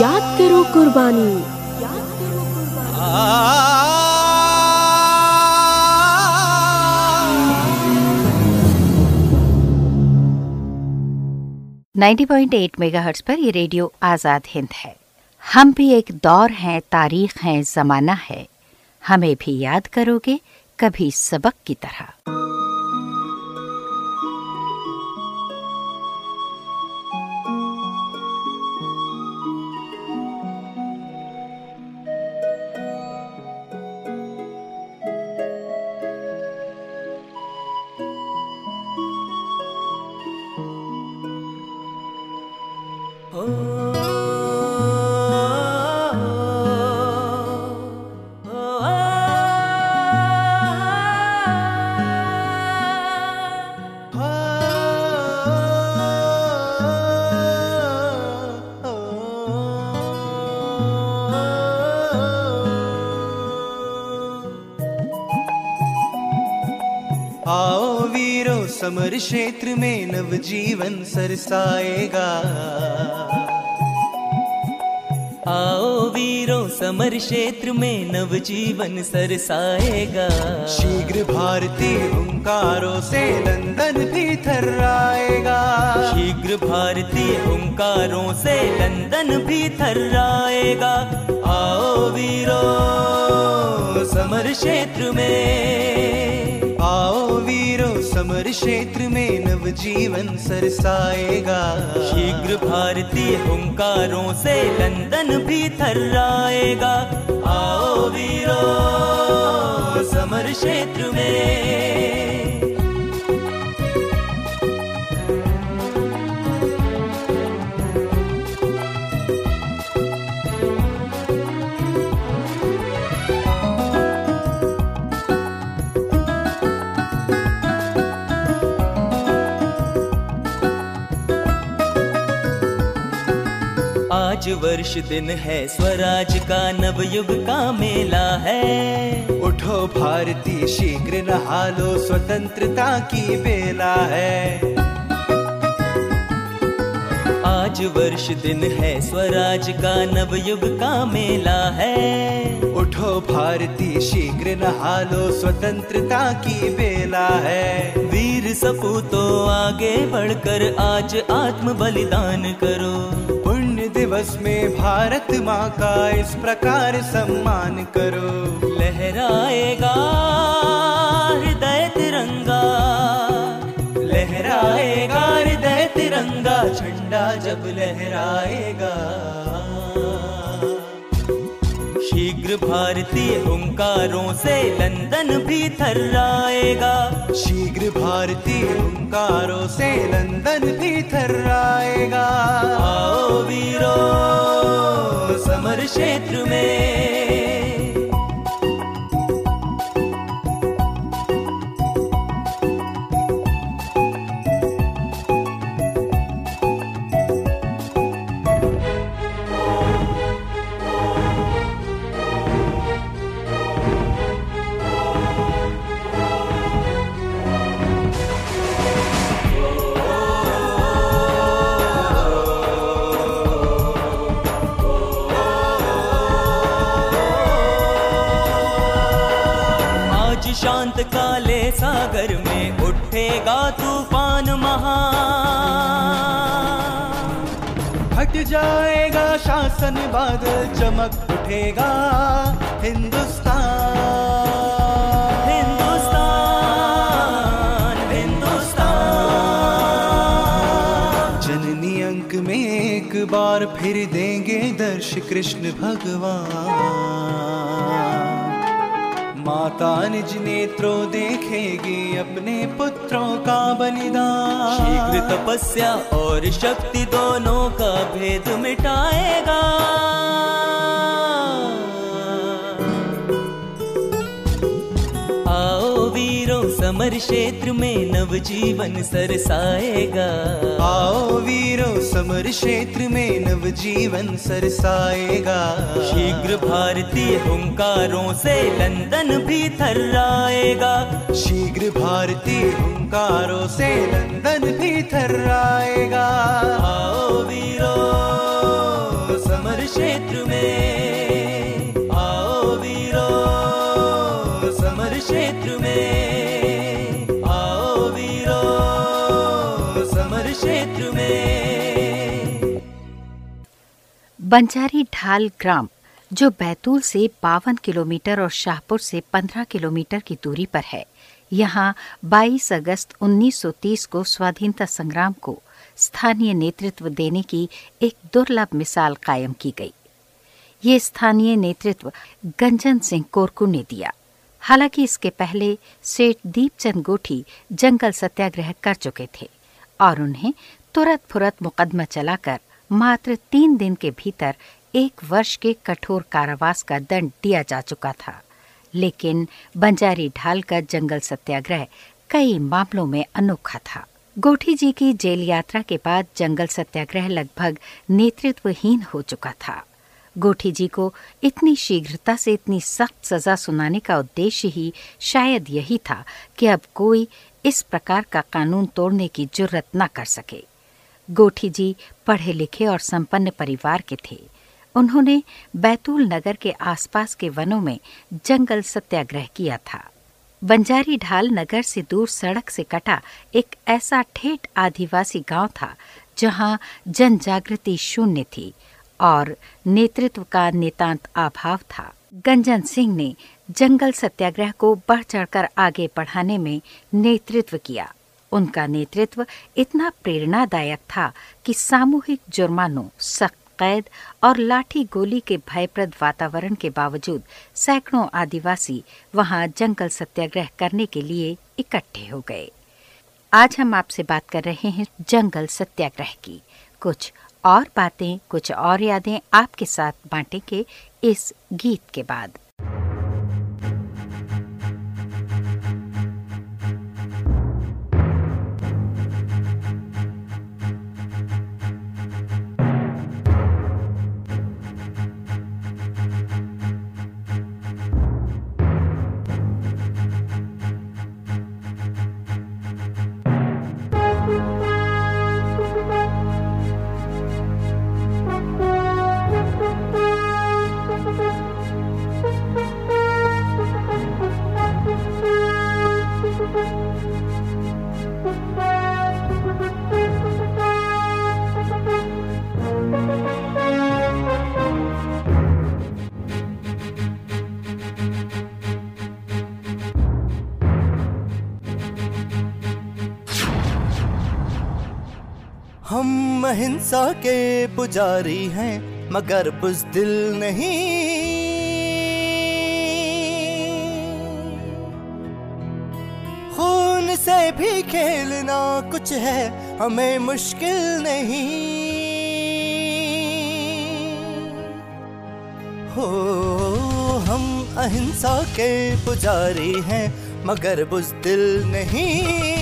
याद करो कुर्बानी। याद करो कुर्बानी 90.8 मेगाहर्ट्ज पर ये रेडियो आज़ाद हिंद है। हम भी एक दौर हैं, तारीख हैं, ज़माना है। हमें भी याद करोगे कभी सबक की तरह। समर क्षेत्र में नव जीवन सरसाएगा। आओ वीरों समर क्षेत्र में नव जीवन सरसाएगा। शीघ्र भारतीय हुंकारों से लंदन भी थर्राएगा शीघ्र भारतीय हुंकारों से लंदन भी थर्राएगा आओ वीरों समर क्षेत्र में समर क्षेत्र में नव जीवन सरसाएगा। शीघ्र भारतीय हुंकारों से लंदन भी थर्राएगा आओ वीरो, समर क्षेत्र में आज वर्ष दिन है स्वराज का नवयुग का मेला है। उठो भारती शीघ्र नहा लो स्वतंत्रता की बेला है। आज वर्ष दिन है स्वराज का नवयुग का मेला है। उठो भारती शीघ्र नहा लो स्वतंत्रता की बेला है। वीर सपूतों आगे बढ़कर आज आत्म बलिदान करो। दिवस में भारत माँ का इस प्रकार सम्मान करो। लहराएगा हृदय तिरंगा। लहराएगा हृदय तिरंगा, झंडा जब लहराएगा। भारतीय हुंकारों से लंदन भी थर्राएगा शीघ्र भारतीय हुंकारों से लंदन भी थर्राएगा आओ वीरो समर क्षेत्र में उठेगा तूफ़ान महा। हट जाएगा शासन बादल, चमक उठेगा हिंदुस्तान। हिंदुस्तान हिंदुस्तान। जननी अंक में एक बार फिर देंगे दर्श कृष्ण भगवान। माता निज नेत्रों देखेगी अपने पुत्रों का बलिदान। शीघ्र तपस्या और शक्ति दोनों का भेद मिटाएगा। समर क्षेत्र में नव जीवन सरसाएगा। आओ वीरो समर क्षेत्र में नव जीवन सरसाएगा। शीघ्र भारतीय हुंकारों से लंदन भी थर्राएगा। शीघ्र भारतीय हुंकारों से लंदन भी थर्राएगा। आओ वीरो समर समर क्षेत्र में बंजारी ढाल ग्राम, जो बैतूल से बावन किलोमीटर और शाहपुर से 15 किलोमीटर की दूरी पर है, यहाँ 22 अगस्त 1930 को स्वाधीनता संग्राम को स्थानीय नेतृत्व देने की एक दुर्लभ मिसाल कायम की गई। ये स्थानीय नेतृत्व गंजन सिंह कोरकू ने दिया। हालाँकि इसके पहले सेठ दीपचंद गोठी जंगल सत्याग्रह कर चुके थे और उन्हें तुरंत फुरत मुकदमा चलाकर मात्र तीन दिन के भीतर एक वर्ष के कठोर कारावास का दंड दिया जा चुका था। लेकिन बंजारी ढाल का जंगल सत्याग्रह कई मामलों में अनोखा था। गोठी जी की जेल यात्रा के बाद जंगल सत्याग्रह लगभग नेतृत्वहीन हो चुका था। गोठी जी को इतनी शीघ्रता से इतनी सख्त सजा सुनाने का उद्देश्य ही शायद यही था कि अब कोई इस प्रकार का कानून तोड़ने की जुर्रत न कर सके। गोठी जी पढ़े लिखे और संपन्न परिवार के थे। उन्होंने बैतूल नगर के आसपास के वनों में जंगल सत्याग्रह किया था। बंजारी ढाल नगर से दूर सड़क से कटा एक ऐसा ठेठ आदिवासी गाँव था, जहाँ जन जागृति शून्य थी और नेतृत्व का नितांत अभाव था। गंजन सिंह ने जंगल सत्याग्रह को बढ़ चढ़कर आगे बढ़ाने में नेतृत्व किया। उनका नेतृत्व इतना प्रेरणादायक था कि सामूहिक जुर्मानों, सख्त कैद और लाठी गोली के भयप्रद वातावरण के बावजूद सैकड़ों आदिवासी वहाँ जंगल सत्याग्रह करने के लिए इकट्ठे हो गए। आज हम आपसे बात कर रहे हैं जंगल सत्याग्रह की। कुछ और बातें, कुछ और यादें आपके साथ बांटेंगे इस गीत के बाद। अहिंसा के पुजारी हैं, मगर बुजदिल नहीं। खून से भी खेलना कुछ है, हमें मुश्किल नहीं। हो, हम अहिंसा के पुजारी हैं, मगर बुजदिल नहीं।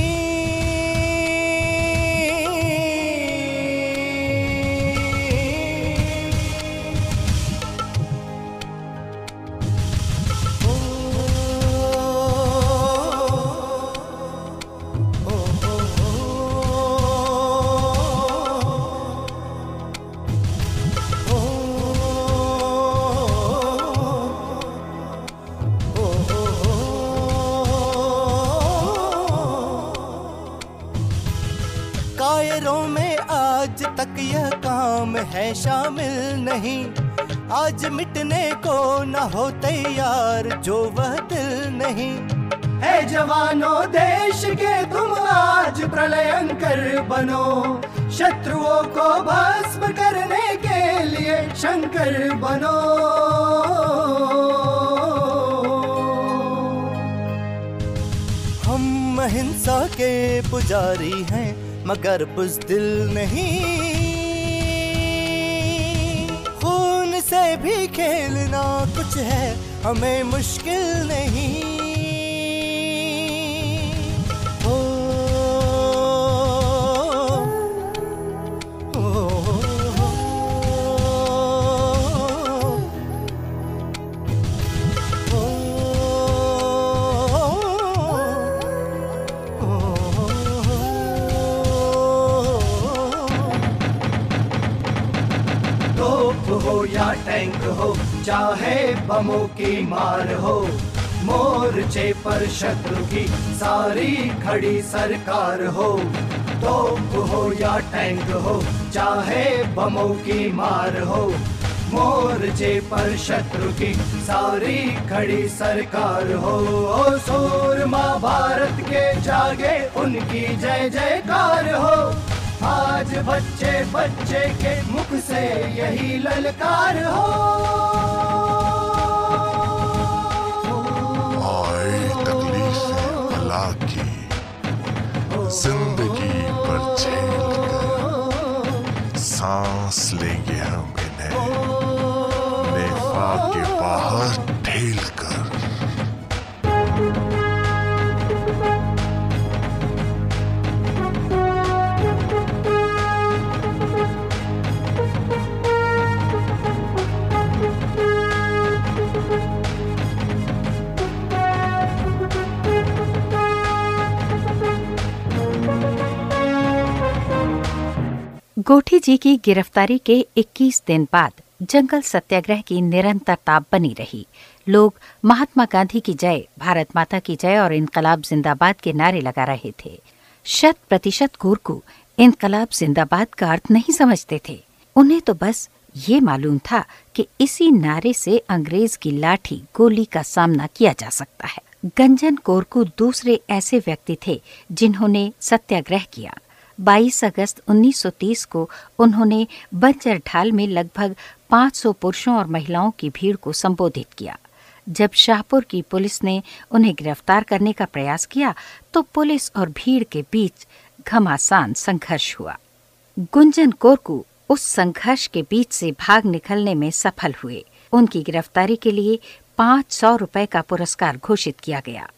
शामिल नहीं। आज मिटने को न हो तैयार जो वह दिल नहीं। है जवानों देश के तुम आज प्रलयंकर बनो। शत्रुओं को भस्म करने के लिए शंकर बनो। हम अहिंसा के पुजारी हैं मगर बुजदिल नहीं। भी खेलना कुछ है हमें मुश्किल नहीं। तोप हो या टैंक हो, चाहे बमों की मार हो, मोर्चे पर शत्रु की सारी खड़ी सरकार हो, तोप हो या टैंक हो, चाहे बमों की मार हो, मोर्चे पर शत्रु की सारी खड़ी सरकार हो। ओ सूरमा, भारत के जागे, उनकी जय जयकार हो। आज बच्चे बच्चे के मुख से यही ललकार हो। की, ज़िंदगी पर झेल कर सांस लेंगे हम इन्हें। नेफा के बाहर गोठी जी की गिरफ्तारी के 21 दिन बाद जंगल सत्याग्रह की निरंतरता बनी रही। लोग महात्मा गांधी की जय, भारत माता की जय और इनकलाब जिंदाबाद के नारे लगा रहे थे। शत प्रतिशत गोरकू इनकलाब जिंदाबाद का अर्थ नहीं समझते थे। उन्हें तो बस ये मालूम था कि इसी नारे से अंग्रेज़ की लाठी गोली का सामना किया जा सकता है। गंजन कोरकू दूसरे ऐसे व्यक्ति थे जिन्होंने सत्याग्रह किया। 22 अगस्त 1930 को उन्होंने बंजर ढाल में लगभग 500 पुरुषों और महिलाओं की भीड़ को संबोधित किया। जब शाहपुर की पुलिस ने उन्हें गिरफ़्तार करने का प्रयास किया तो पुलिस और भीड़ के बीच घमासान संघर्ष हुआ। गुंजन कोरकू उस संघर्ष के बीच से भाग निकलने में सफल हुए। उनकी गिरफ्तारी के लिए पाँच सौ रुपए का पुरस्कार घोषित किया गया।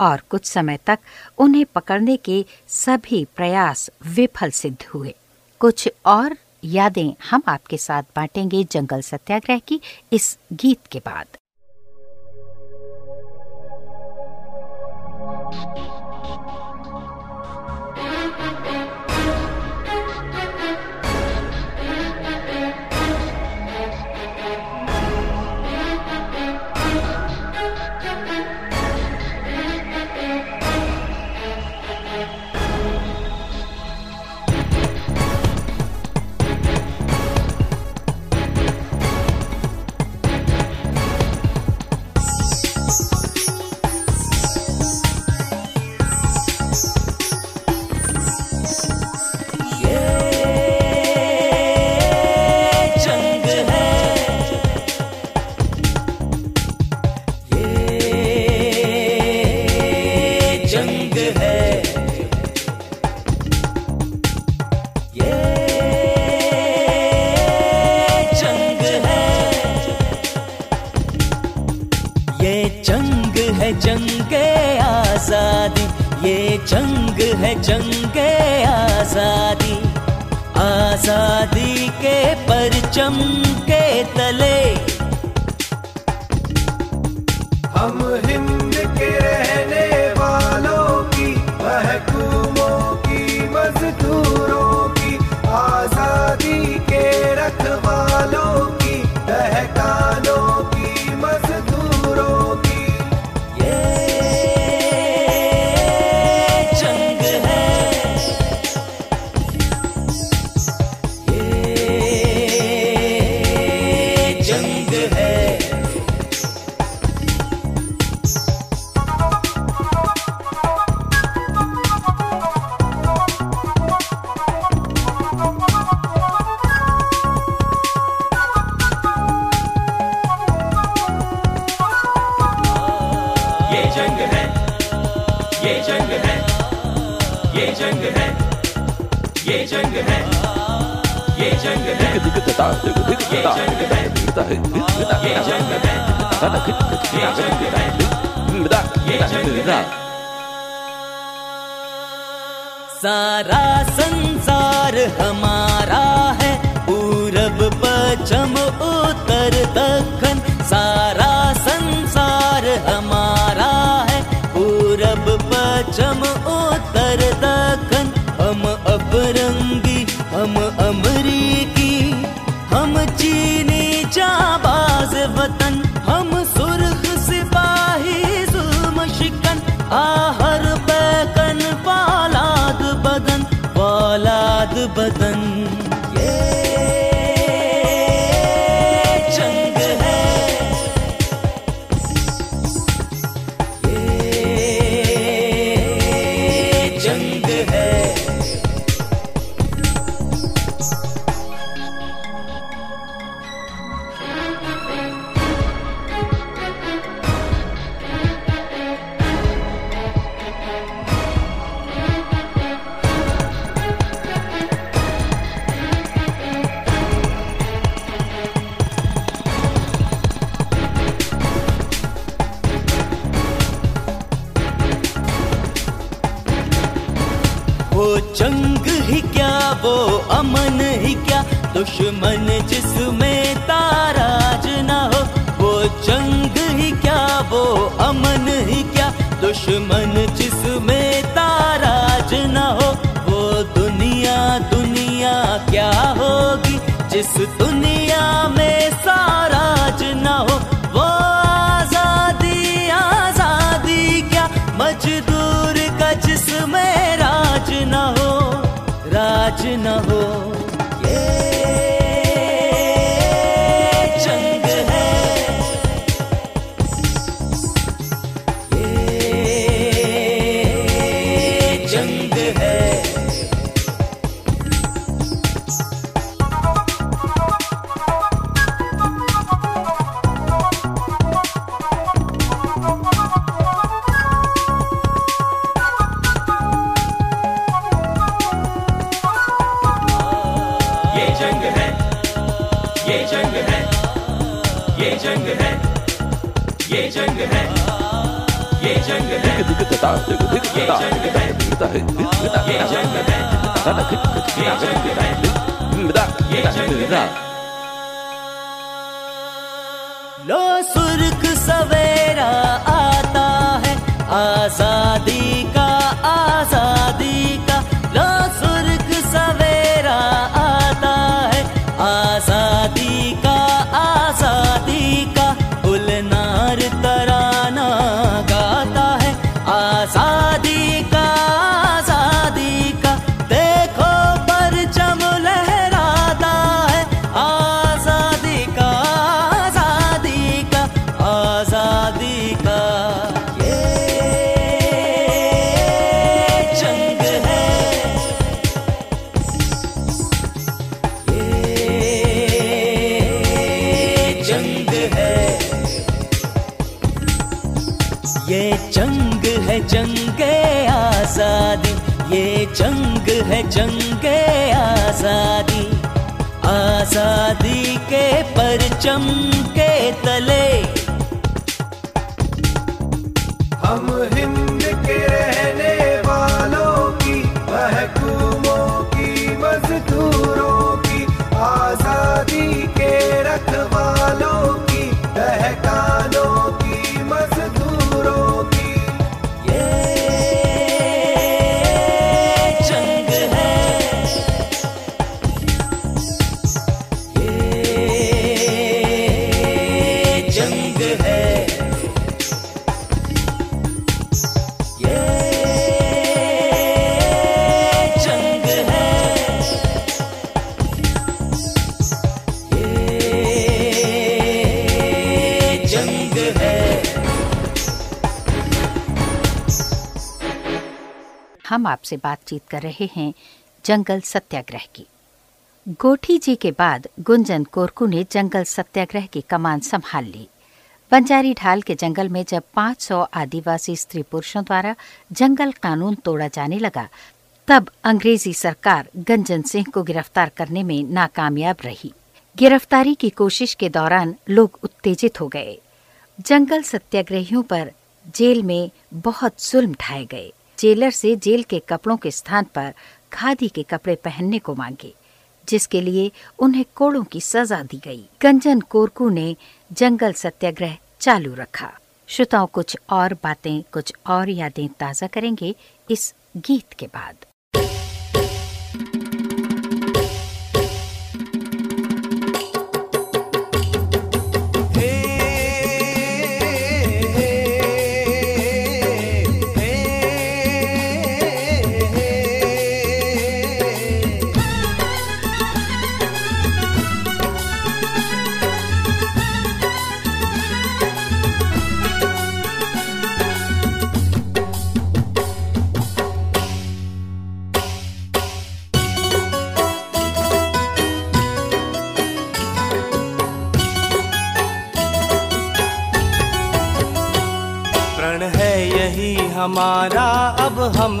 और कुछ समय तक उन्हें पकड़ने के सभी प्रयास विफल सिद्ध हुए। कुछ और यादें हम आपके साथ बांटेंगे जंगल सत्याग्रह की इस गीत के बाद। सारा संसार हमारा है। पूरब पश्चिम उत्तर दक्षिण। ये जंग है ये जंग है ये जंग है ये जंग है। ये जंग है ये जंग है ये जंग है। लो। सुर्ख सवेरा चम आपसे बातचीत कर रहे हैं जंगल सत्याग्रह की। गोठी जी के बाद गुंजन कोरकू ने जंगल सत्याग्रह की कमान संभाल ली। बंजारी ढाल के जंगल में जब 500 आदिवासी स्त्री पुरुषों द्वारा जंगल कानून तोड़ा जाने लगा, तब अंग्रेज़ी सरकार गंजन सिंह को गिरफ़्तार करने में नाकामयाब रही। गिरफ्तारी की कोशिश के दौरान लोग उत्तेजित हो गए। जंगल सत्याग्रहियों पर जेल में बहुत जुल्म ढाए गए। जेलर से जेल के कपड़ों के स्थान पर खादी के कपड़े पहनने को मांगे, जिसके लिए उन्हें कोड़ों की सजा दी गई। गंजन कोरकू ने जंगल सत्याग्रह चालू रखा। श्रोताओं, कुछ और बातें, कुछ और यादें ताज़ा करेंगे इस गीत के बाद।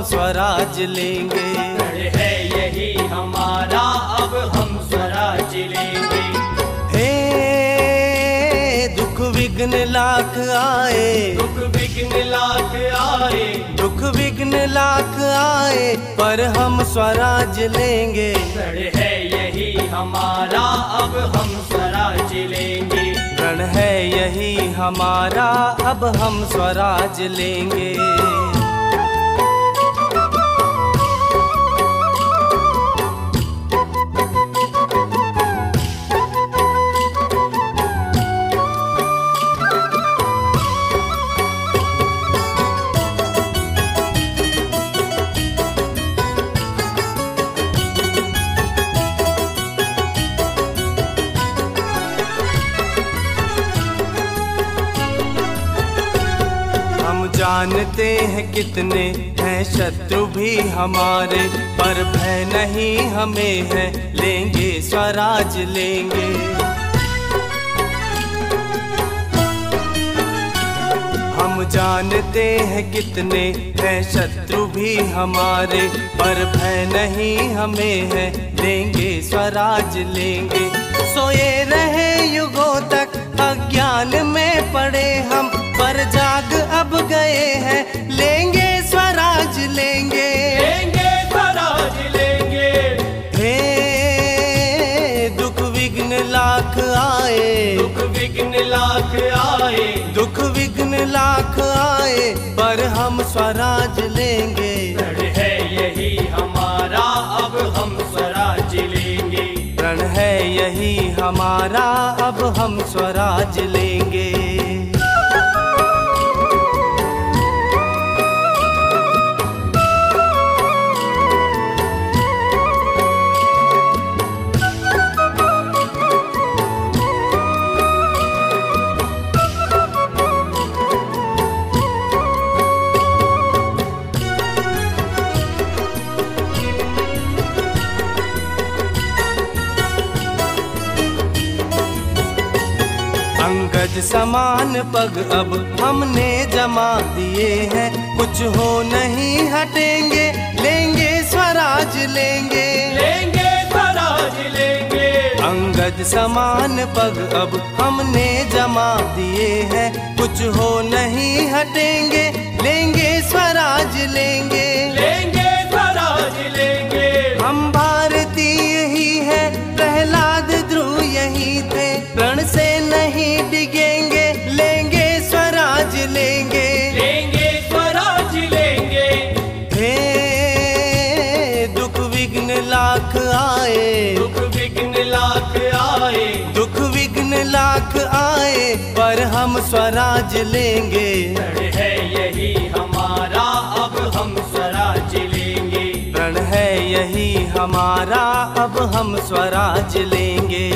हम स्वराज लेंगे। है यही हमारा अब हम स्वराज लेंगे। हे दुख विघ्न लाख आए। दुख विघ्न लाख आए। दुख विघ्न लाख आए पर हम स्वराज लेंगे। है यही हमारा अब हम स्वराज लेंगे। रण है यही हमारा अब हम स्वराज लेंगे। कितने हैं शत्रु भी हमारे, पर भय नहीं हमें है। लेंगे, स्वराज लेंगे। हम जानते हैं कितने हैं शत्रु भी हमारे, पर भय नहीं हमें है। लेंगे, स्वराज लेंगे। सोए रहे युगों तक, अज्ञान में पड़े हम, पर जाग अब गए हैं। स्वराज लेंगे। लेंगे लेंगे। हे दुख विघ्न लाख आए। दुख विघ्न लाख आए। दुख विघ्न लाख आए पर हम स्वराज लेंगे। रण है यही हमारा अब हम स्वराज लेंगे। रण है यही हमारा अब हम स्वराज लेंगे। समान पग अब हमने जमा दिए हैं। कुछ हो नहीं हटेंगे लेंगे स्वराज लेंगे। लेंगे स्वराज लेंगे। अंगज समान पग अब हमने जमा दिए हैं। कुछ हो नहीं हटेंगे लेंगे स्वराज लेंगे। लेंगे लेंगे। लेंगे स्वराज लेंगे। हे दुख विघ्न लाख आए। दुख विघ्न लाख आए। दुख विघ्न लाख आए पर हम स्वराज लेंगे। है यही हमारा अब हम स्वराज लेंगे। रण है यही हमारा अब हम स्वराज लेंगे।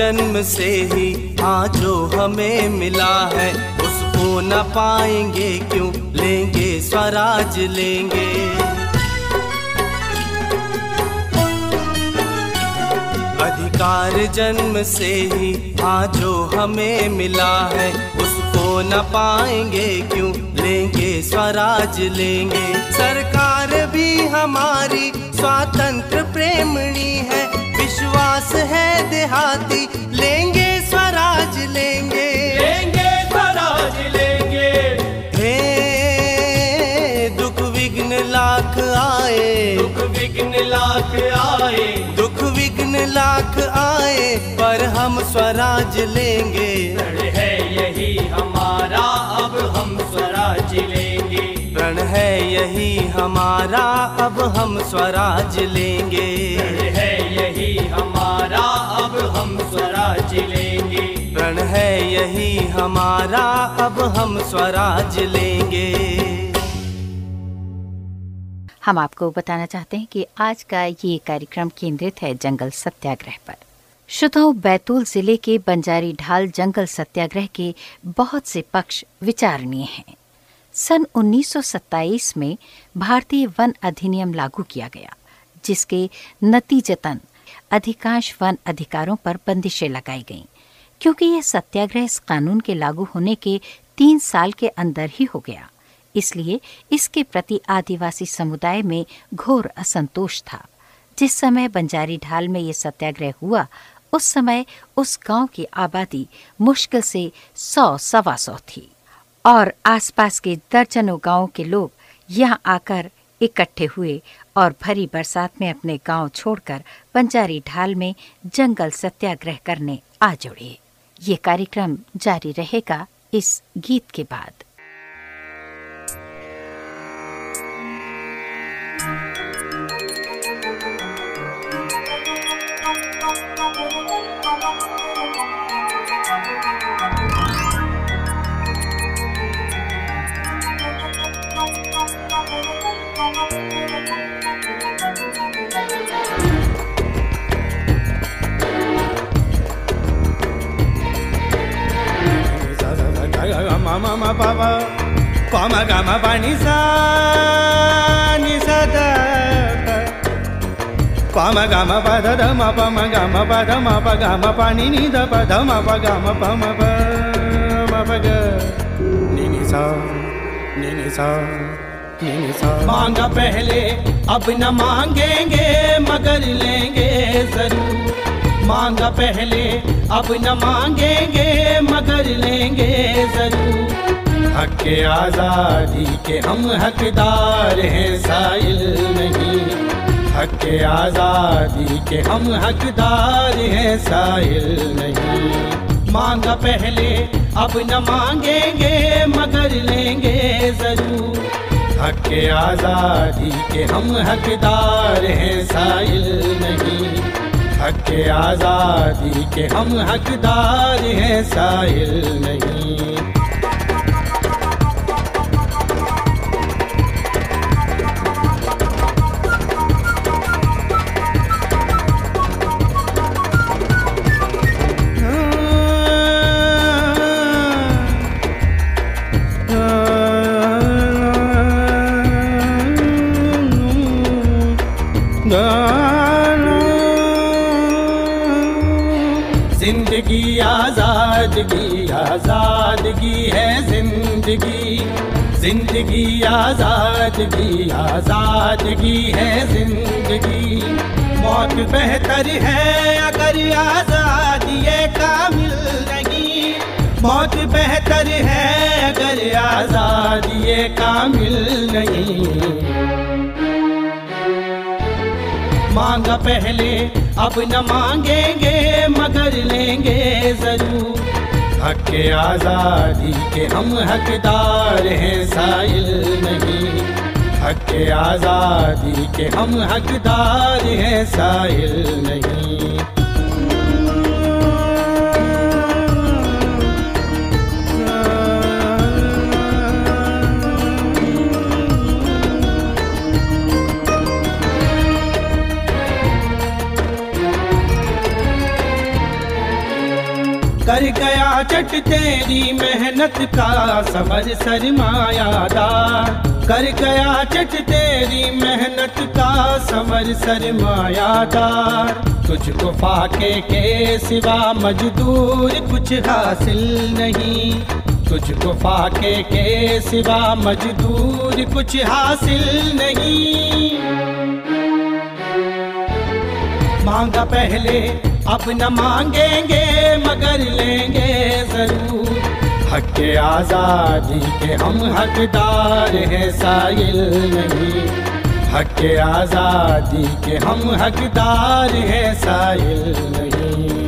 जन्म से ही हाँ जो हमें मिला है उसको न पाएँगे क्यों? लेंगे, स्वराज लेंगे। अधिकार जन्म से ही हाँ जो हमें मिला है उसको न पाएँगे क्यों? लेंगे, स्वराज लेंगे। सरकार भी हमारी, स्वातंत्र प्रेमणी है विश्वास है देहाती। लेंगे स्वराज लेंगे। लेंगे स्वराज लेंगे। हे दुख विघ्न लाख आए। दुख विघ्न लाख आए। दुख विघ्न लाख आए पर हम स्वराज लेंगे। है यही हमारा अब हम स्वराज लेंगे। रण है यही हमारा अब हम स्वराज लेंगे। हमारा, अब हम स्वराज लेंगे। हम आपको बताना चाहते हैं कि आज का ये कार्यक्रम केंद्रित है जंगल सत्याग्रह पर। श्रोताओं बैतूल ज़िले के बंजारी ढाल जंगल सत्याग्रह के बहुत से पक्ष विचारणीय हैं। सन 1927 में भारतीय वन अधिनियम लागू किया गया, जिसके नतीजतन अधिकांश वन अधिकारों पर बंदिशें लगाई गईं। क्योंकि यह सत्याग्रह इस कानून के लागू होने के तीन साल के अंदर ही हो गया। इसलिए इसके प्रति आदिवासी समुदाय में घोर असंतोष था। जिस समय बंजारी ढाल में ये सत्याग्रह हुआ, उस समय उस गाँव की आबादी मुश्किल से सौ, सवा सौ थी और आसपास के दर्जनों गाँवों के लोग यहाँ आकर इकट्ठे हुए और भरी बरसात में अपने गाँव छोड़कर बंजारी ढाल में जंगल सत्याग्रह करने आ जुड़े। ये कार्यक्रम जारी रहेगा इस गीत के बाद। Pa da da ma pama gama pa da ma pa gama pa ni ni da pa da ma pa gama pa ma pa ma pa ga अब न मांगेंगे, मगर लेंगे ज़रूर। हक के आज़ादी के हम हकदार हैं साइल नहीं। हक के आज़ादी के हम हकदार हैं साइल नहीं। मांगा पहले अब न मांगेंगे, मगर लेंगे ज़रूर। हक के आज़ादी के हम हकदार हैं साइल नहीं। हक आज़ादी के हम हकदार हैं साहिल नहीं। ज़िंदगी आजादगी आजादगी है ज़िंदगी। मौत बेहतर है अगर आज़ादी ये कामिल नहीं। मौत बेहतर है अगर आज़ादी ये कामिल नहीं। मांगा पहले अब न मांगेंगे, मगर लेंगे ज़रूर। हक आज़ादी के हम हकदार हैं साहिल नहीं। हक आज़ादी के हम हकदार हैं, साइल नहीं। कर गया चट तेरी मेहनत का सबर सरमायादार कर गया चट तेरी मेहनत का सबर सरमायादार तुझको फाके के सिवा मजदूर कुछ हासिल नहीं। तुझको फाके के सिवा मजदूर कुछ हासिल नहीं। मांगा पहले, अब न मांगेंगे, मगर लेंगे ज़रूर। हक के आज़ादी के हम हकदार हैं, साहिल नहीं। हक के आज़ादी के हम हकदार हैं, साहिल नहीं।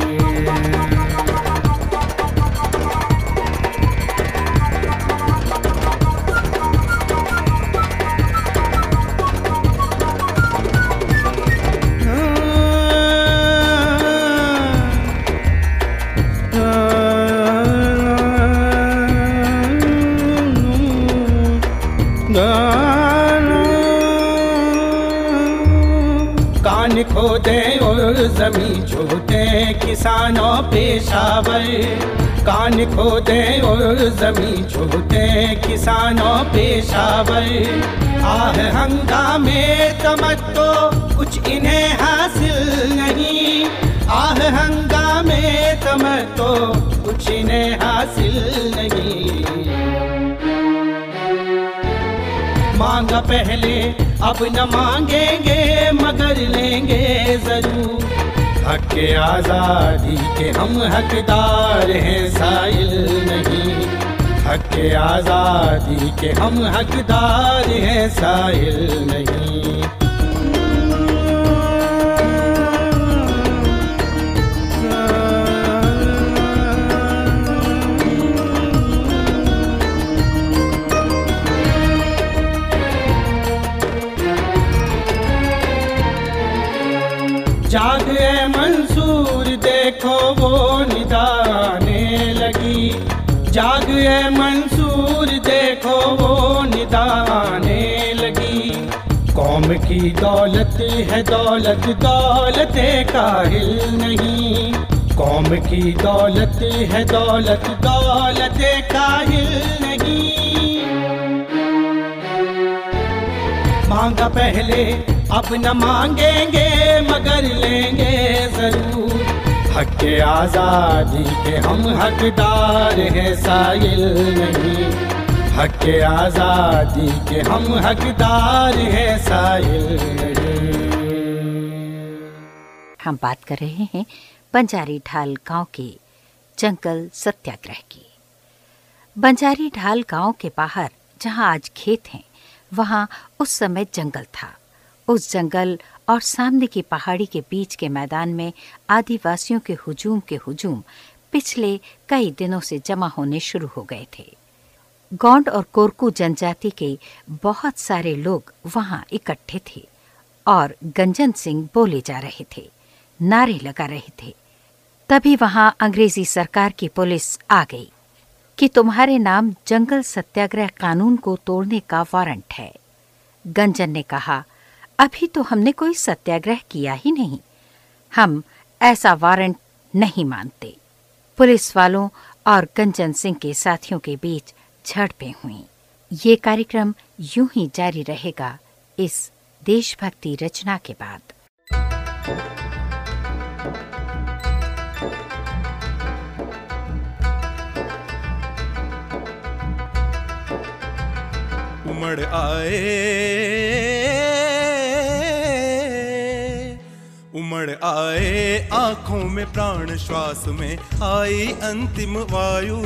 खोदे और जमी छोटे किसानों पेशावर। कान खोदे और ज़मीन छोड़ते किसानों पेशावर। आह, हंगामे तमत्तो, कुछ इन्हें हासिल नहीं। आह, हंगामे तमत्तो, कुछ इन्हें हासिल नहीं। मांगा पहले, अब न मांगेंगे, मगर लेंगे ज़रूर। हक के आज़ादी के हम हकदार हैं साइल नहीं। हक के आज़ादी के हम हकदार हैं साइल नहीं। वो निदाने लगी। जाग ए मंसूर, देखो वो निदाने लगी। कौम की दौलत है दौलत दौलत काहिल नहीं। कौम की दौलत है दौलत दौलत काहिल नहीं। मांगा पहले, अब न मांगेंगे, मगर लेंगे ज़रूर। हक के आज़ादी के हम हकदार हैं, साइल नहीं। हक के आज़ादी के हम हकदार हैं, साइल हम बात कर रहे हैं बंजारी ढाल गाँव के जंगल सत्याग्रह की। बंजारी ढाल गाँव के बाहर, जहाँ आज खेत हैं, वहाँ उस समय जंगल था। उस जंगल और सामने की पहाड़ी के बीच के मैदान में आदिवासियों के हुजूम के हुजूम पिछले कई दिनों से जमा होने शुरू हो गए थे। गौंड और कोरकू जनजाति के बहुत सारे लोग वहाँ इकट्ठे थे और गंजन सिंह बोले जा रहे थे, नारे लगा रहे थे। तभी वहाँ अंग्रेज़ी सरकार की पुलिस आ गई कि तुम्हारे नाम जंगल सत्याग्रह कानून को तोड़ने का वारंट है। गंजन ने कहा अभी तो हमने कोई सत्याग्रह किया ही नहीं। हम ऐसा वारंट नहीं मानते। पुलिस वालों और गंजन सिंह के साथियों के बीच झड़पें हुई। ये कार्यक्रम यूँ ही जारी रहेगा इस देशभक्ति रचना के बाद। उमड़ आए उमड़ आए आँखों में प्राण, श्वास में आई अंतिम वायु।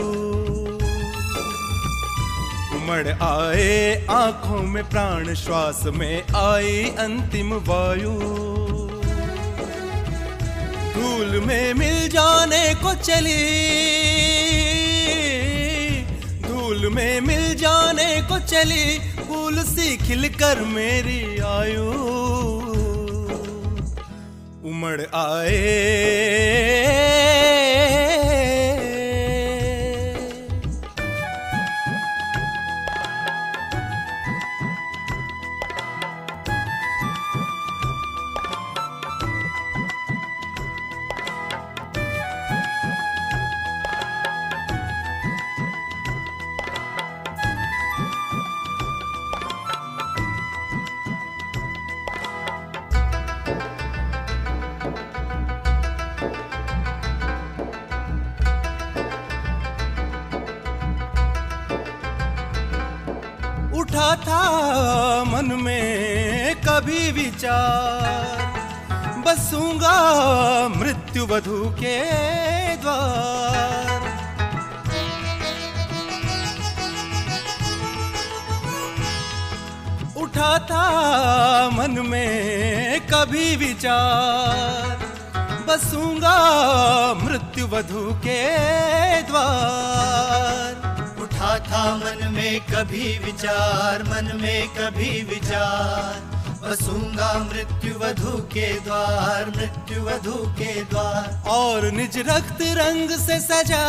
उमड़, आए आँखों में प्राण, श्वास में आई अंतिम वायु। धूल में मिल जाने को चली, धूल में मिल जाने को चली, फूल सी खिलकर मेरी आयु। उमड़ आए। के द्वार। उठा था मन में कभी विचार, बसूँगा मृत्यु वधु के द्वार। उठा था मन में कभी विचार, मन में कभी विचार। बसूँगा मृत्यु वधु के द्वार मृत्यु वधु के द्वार। और निज रक्त रंग से सजा।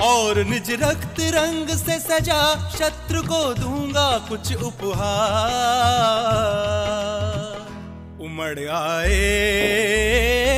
और निज रक्त रंग से सजा, शत्रु को दूँगा कुछ उपहार। उमड़ आए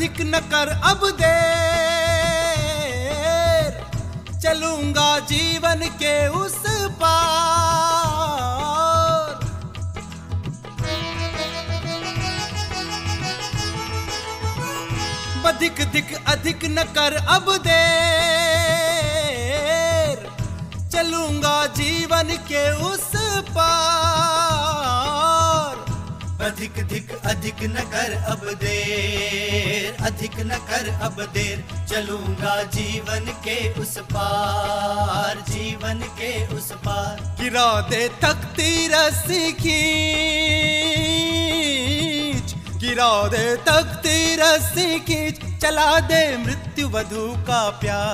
अधिक न कर अब देर। चलूँगा जीवन के उस पार। बधिक धिक अधिक न कर अब देर। चलूँगा जीवन के उस पार। अधिक धिक, अधिक न कर अब देर, अधिक न कर अब देर। चलूँगा जीवन के उस पार, जीवन के उस पार। गिरा दे तख्ती रस्सी खींच गिरा दे तख्ती रस्सी खींच चला दे मृत्यु वधु का प्यार।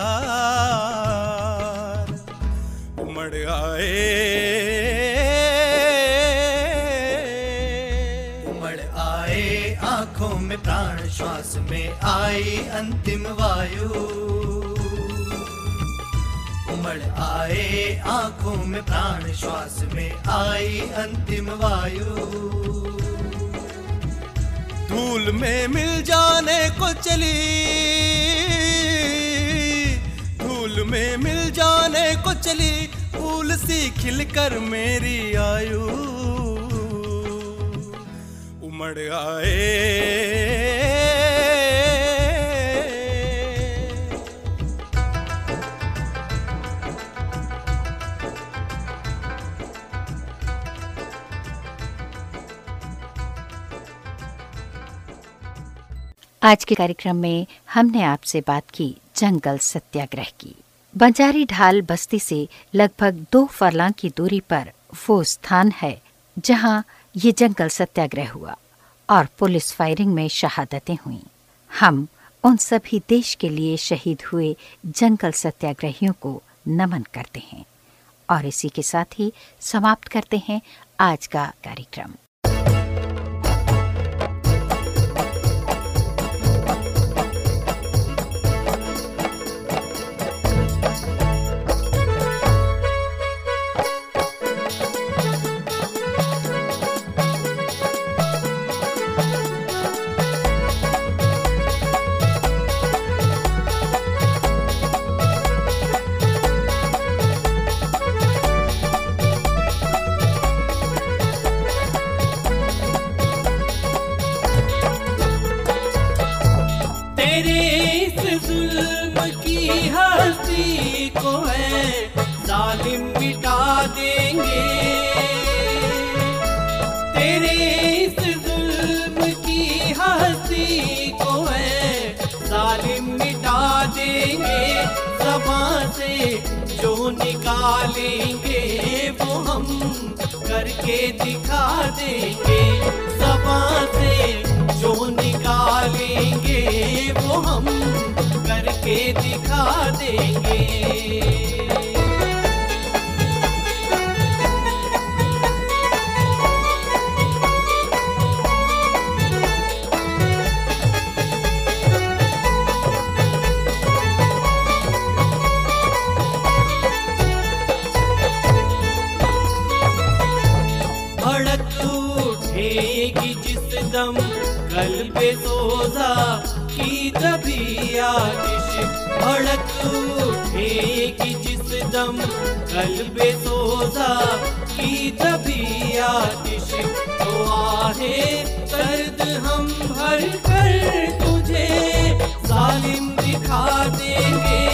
उमड़ आए प्राण श्वास में आई अंतिम वायु। उमड़ आए आँखों में प्राण श्वास में आई अंतिम वायु। धूल में मिल जाने को चली। धूल में मिल जाने को चली। फूल सी खिलकर मेरी आयु। उमड़ आए। आज के कार्यक्रम में हमने आपसे बात की जंगल सत्याग्रह की। बंजारी ढाल बस्ती से लगभग दो फरलांग की दूरी पर वो स्थान है जहाँ ये जंगल सत्याग्रह हुआ। और पुलिस फायरिंग में शहादतें हुई। हम उन सभी देश के लिए शहीद हुए जंगल सत्याग्रहियों को नमन करते हैं। और इसी के साथ ही समाप्त करते हैं आज का कार्यक्रम। हम करके दिखा देंगे। जबा से जो निकालेंगे वो हम करके दिखा आतिश भड़क उठेगी जिस दम कल पे सोजा की तभी आतिश तो आहे दर्द हम भर कर तुझे। जालिम दिखा देंगे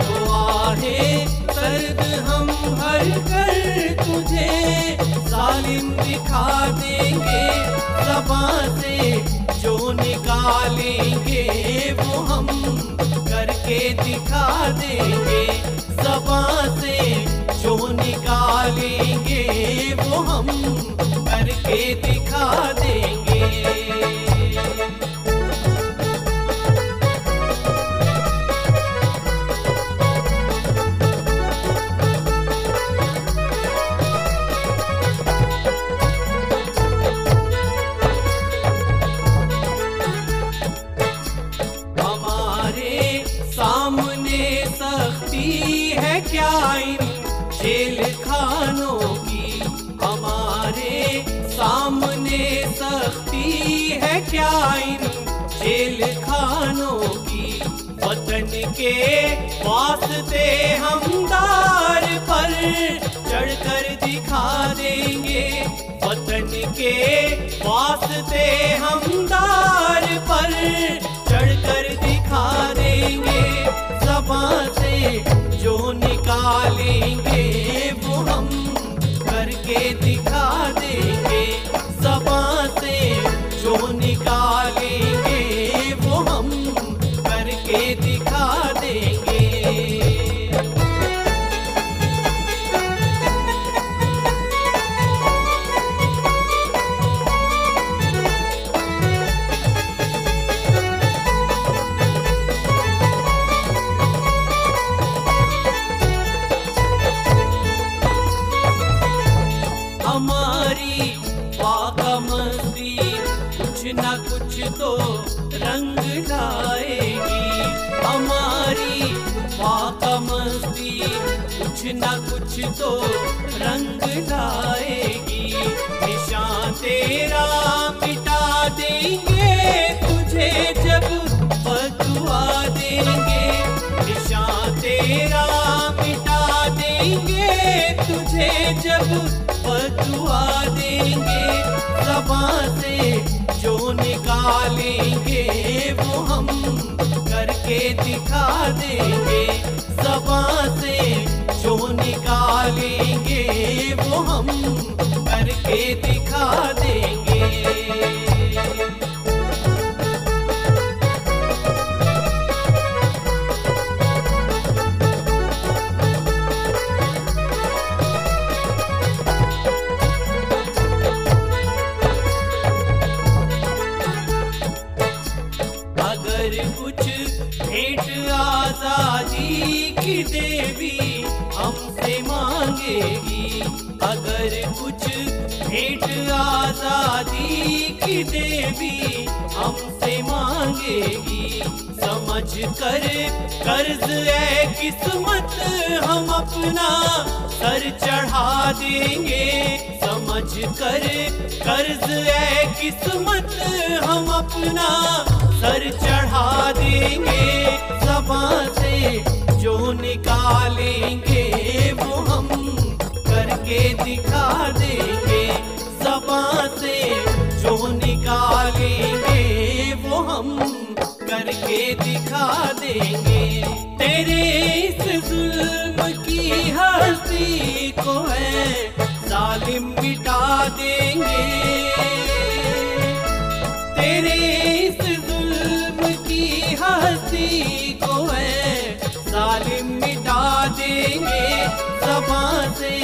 तो आहे दर्द हम भर कर तुझे। जालिम दिखा देंगे जबा से निकालेंगे, वो हम करके दिखा देंगे। सबा से जो निकालेंगे, वो हम करके दिखा देंगे। वतन के वास्ते हम दार पर चढ़कर दिखा देंगे। वतन के पास वास्ते हम न कुछ तो रंग लाएगी। हमारी पाकमस्ती कुछ न कुछ तो रंग लाएगी। निशान तेरा मिटा देंगे तुझे जब बदुआ देंगे। निशान तेरा मिटा देंगे तुझे जब बदुआ देंगे। जबा से जो निकालेंगे वो हम करके दिखा देंगे। सबा से जो निकालेंगे, वो हम करके दिखा देंगे। मांगेगी अगर कुछ भेंट आज़ादी की देवी हमसे मांगेगी, समझ कर कर्ज है किस्मत हम अपना। सर चढ़ा देंगे, समझ कर कर्ज है किस्मत हम अपना। सर चढ़ा देंगे जबा से जो निकालेंगे वो हम करके दिखा देंगे जबा से जो निकालेंगे, वो हम करके दिखा देंगे। तेरे इस जुल्म की हस्ती को है, जालिम मिटा देंगे। तेरे इस जुल्म की हस्ती को है, जालिम मिटा देंगे जबा से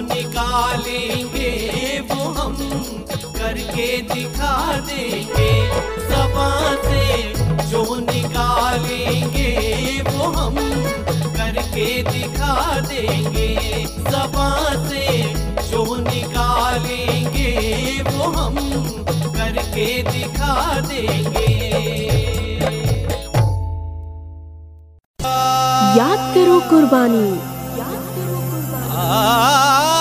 निकालेंगे, वो हम करके दिखा देंगे। जबा से जो निकालेंगे, वो हम करके दिखा देंगे। जबा से जो निकालेंगे, वो हम करके दिखा देंगे। याद करो कुर्बानी। 啊。